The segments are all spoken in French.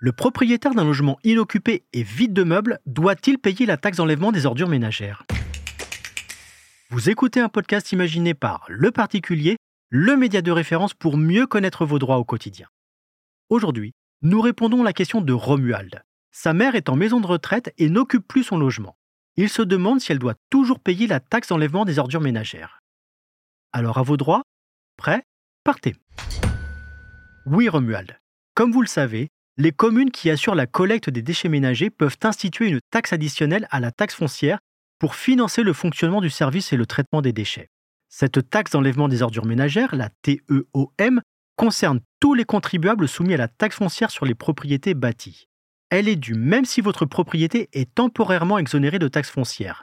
Le propriétaire d'un logement inoccupé et vide de meubles doit-il payer la taxe d'enlèvement des ordures ménagères? Vous écoutez un podcast imaginé par Le Particulier, le média de référence pour mieux connaître vos droits au quotidien. Aujourd'hui, nous répondons à la question de Romuald. Sa mère est en maison de retraite et n'occupe plus son logement. Il se demande si elle doit toujours payer la taxe d'enlèvement des ordures ménagères. Alors à vos droits Prêt Partez Oui Romuald. Comme vous le savez, les communes qui assurent la collecte des déchets ménagers peuvent instituer une taxe additionnelle à la taxe foncière pour financer le fonctionnement du service et le traitement des déchets. Cette taxe d'enlèvement des ordures ménagères, la TEOM, concerne tous les contribuables soumis à la taxe foncière sur les propriétés bâties. Elle est due même si votre propriété est temporairement exonérée de taxe foncière.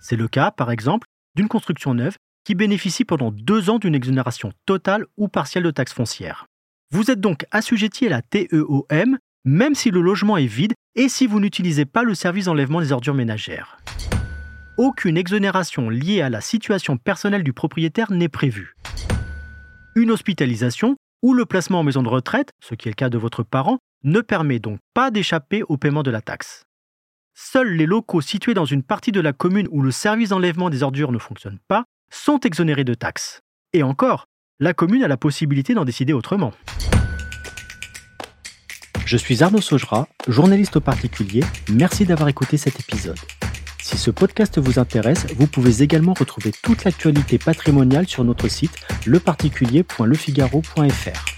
C'est le cas, par exemple, d'une construction neuve qui bénéficie pendant deux ans d'une exonération totale ou partielle de taxe foncière. Vous êtes donc assujetti à la TEOM, même si le logement est vide et si vous n'utilisez pas le service d'enlèvement des ordures ménagères. Aucune exonération liée à la situation personnelle du propriétaire n'est prévue. Une hospitalisation ou le placement en maison de retraite, ce qui est le cas de votre parent, ne permet donc pas d'échapper au paiement de la taxe. Seuls les locaux situés dans une partie de la commune où le service d'enlèvement des ordures ne fonctionne pas sont exonérés de taxes. Et encore, la commune a la possibilité d'en décider autrement. Je suis Arnaud Saugera, journaliste au particulier. Merci d'avoir écouté cet épisode. Si ce podcast vous intéresse, vous pouvez également retrouver toute l'actualité patrimoniale sur notre site leparticulier.lefigaro.fr.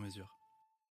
mesure.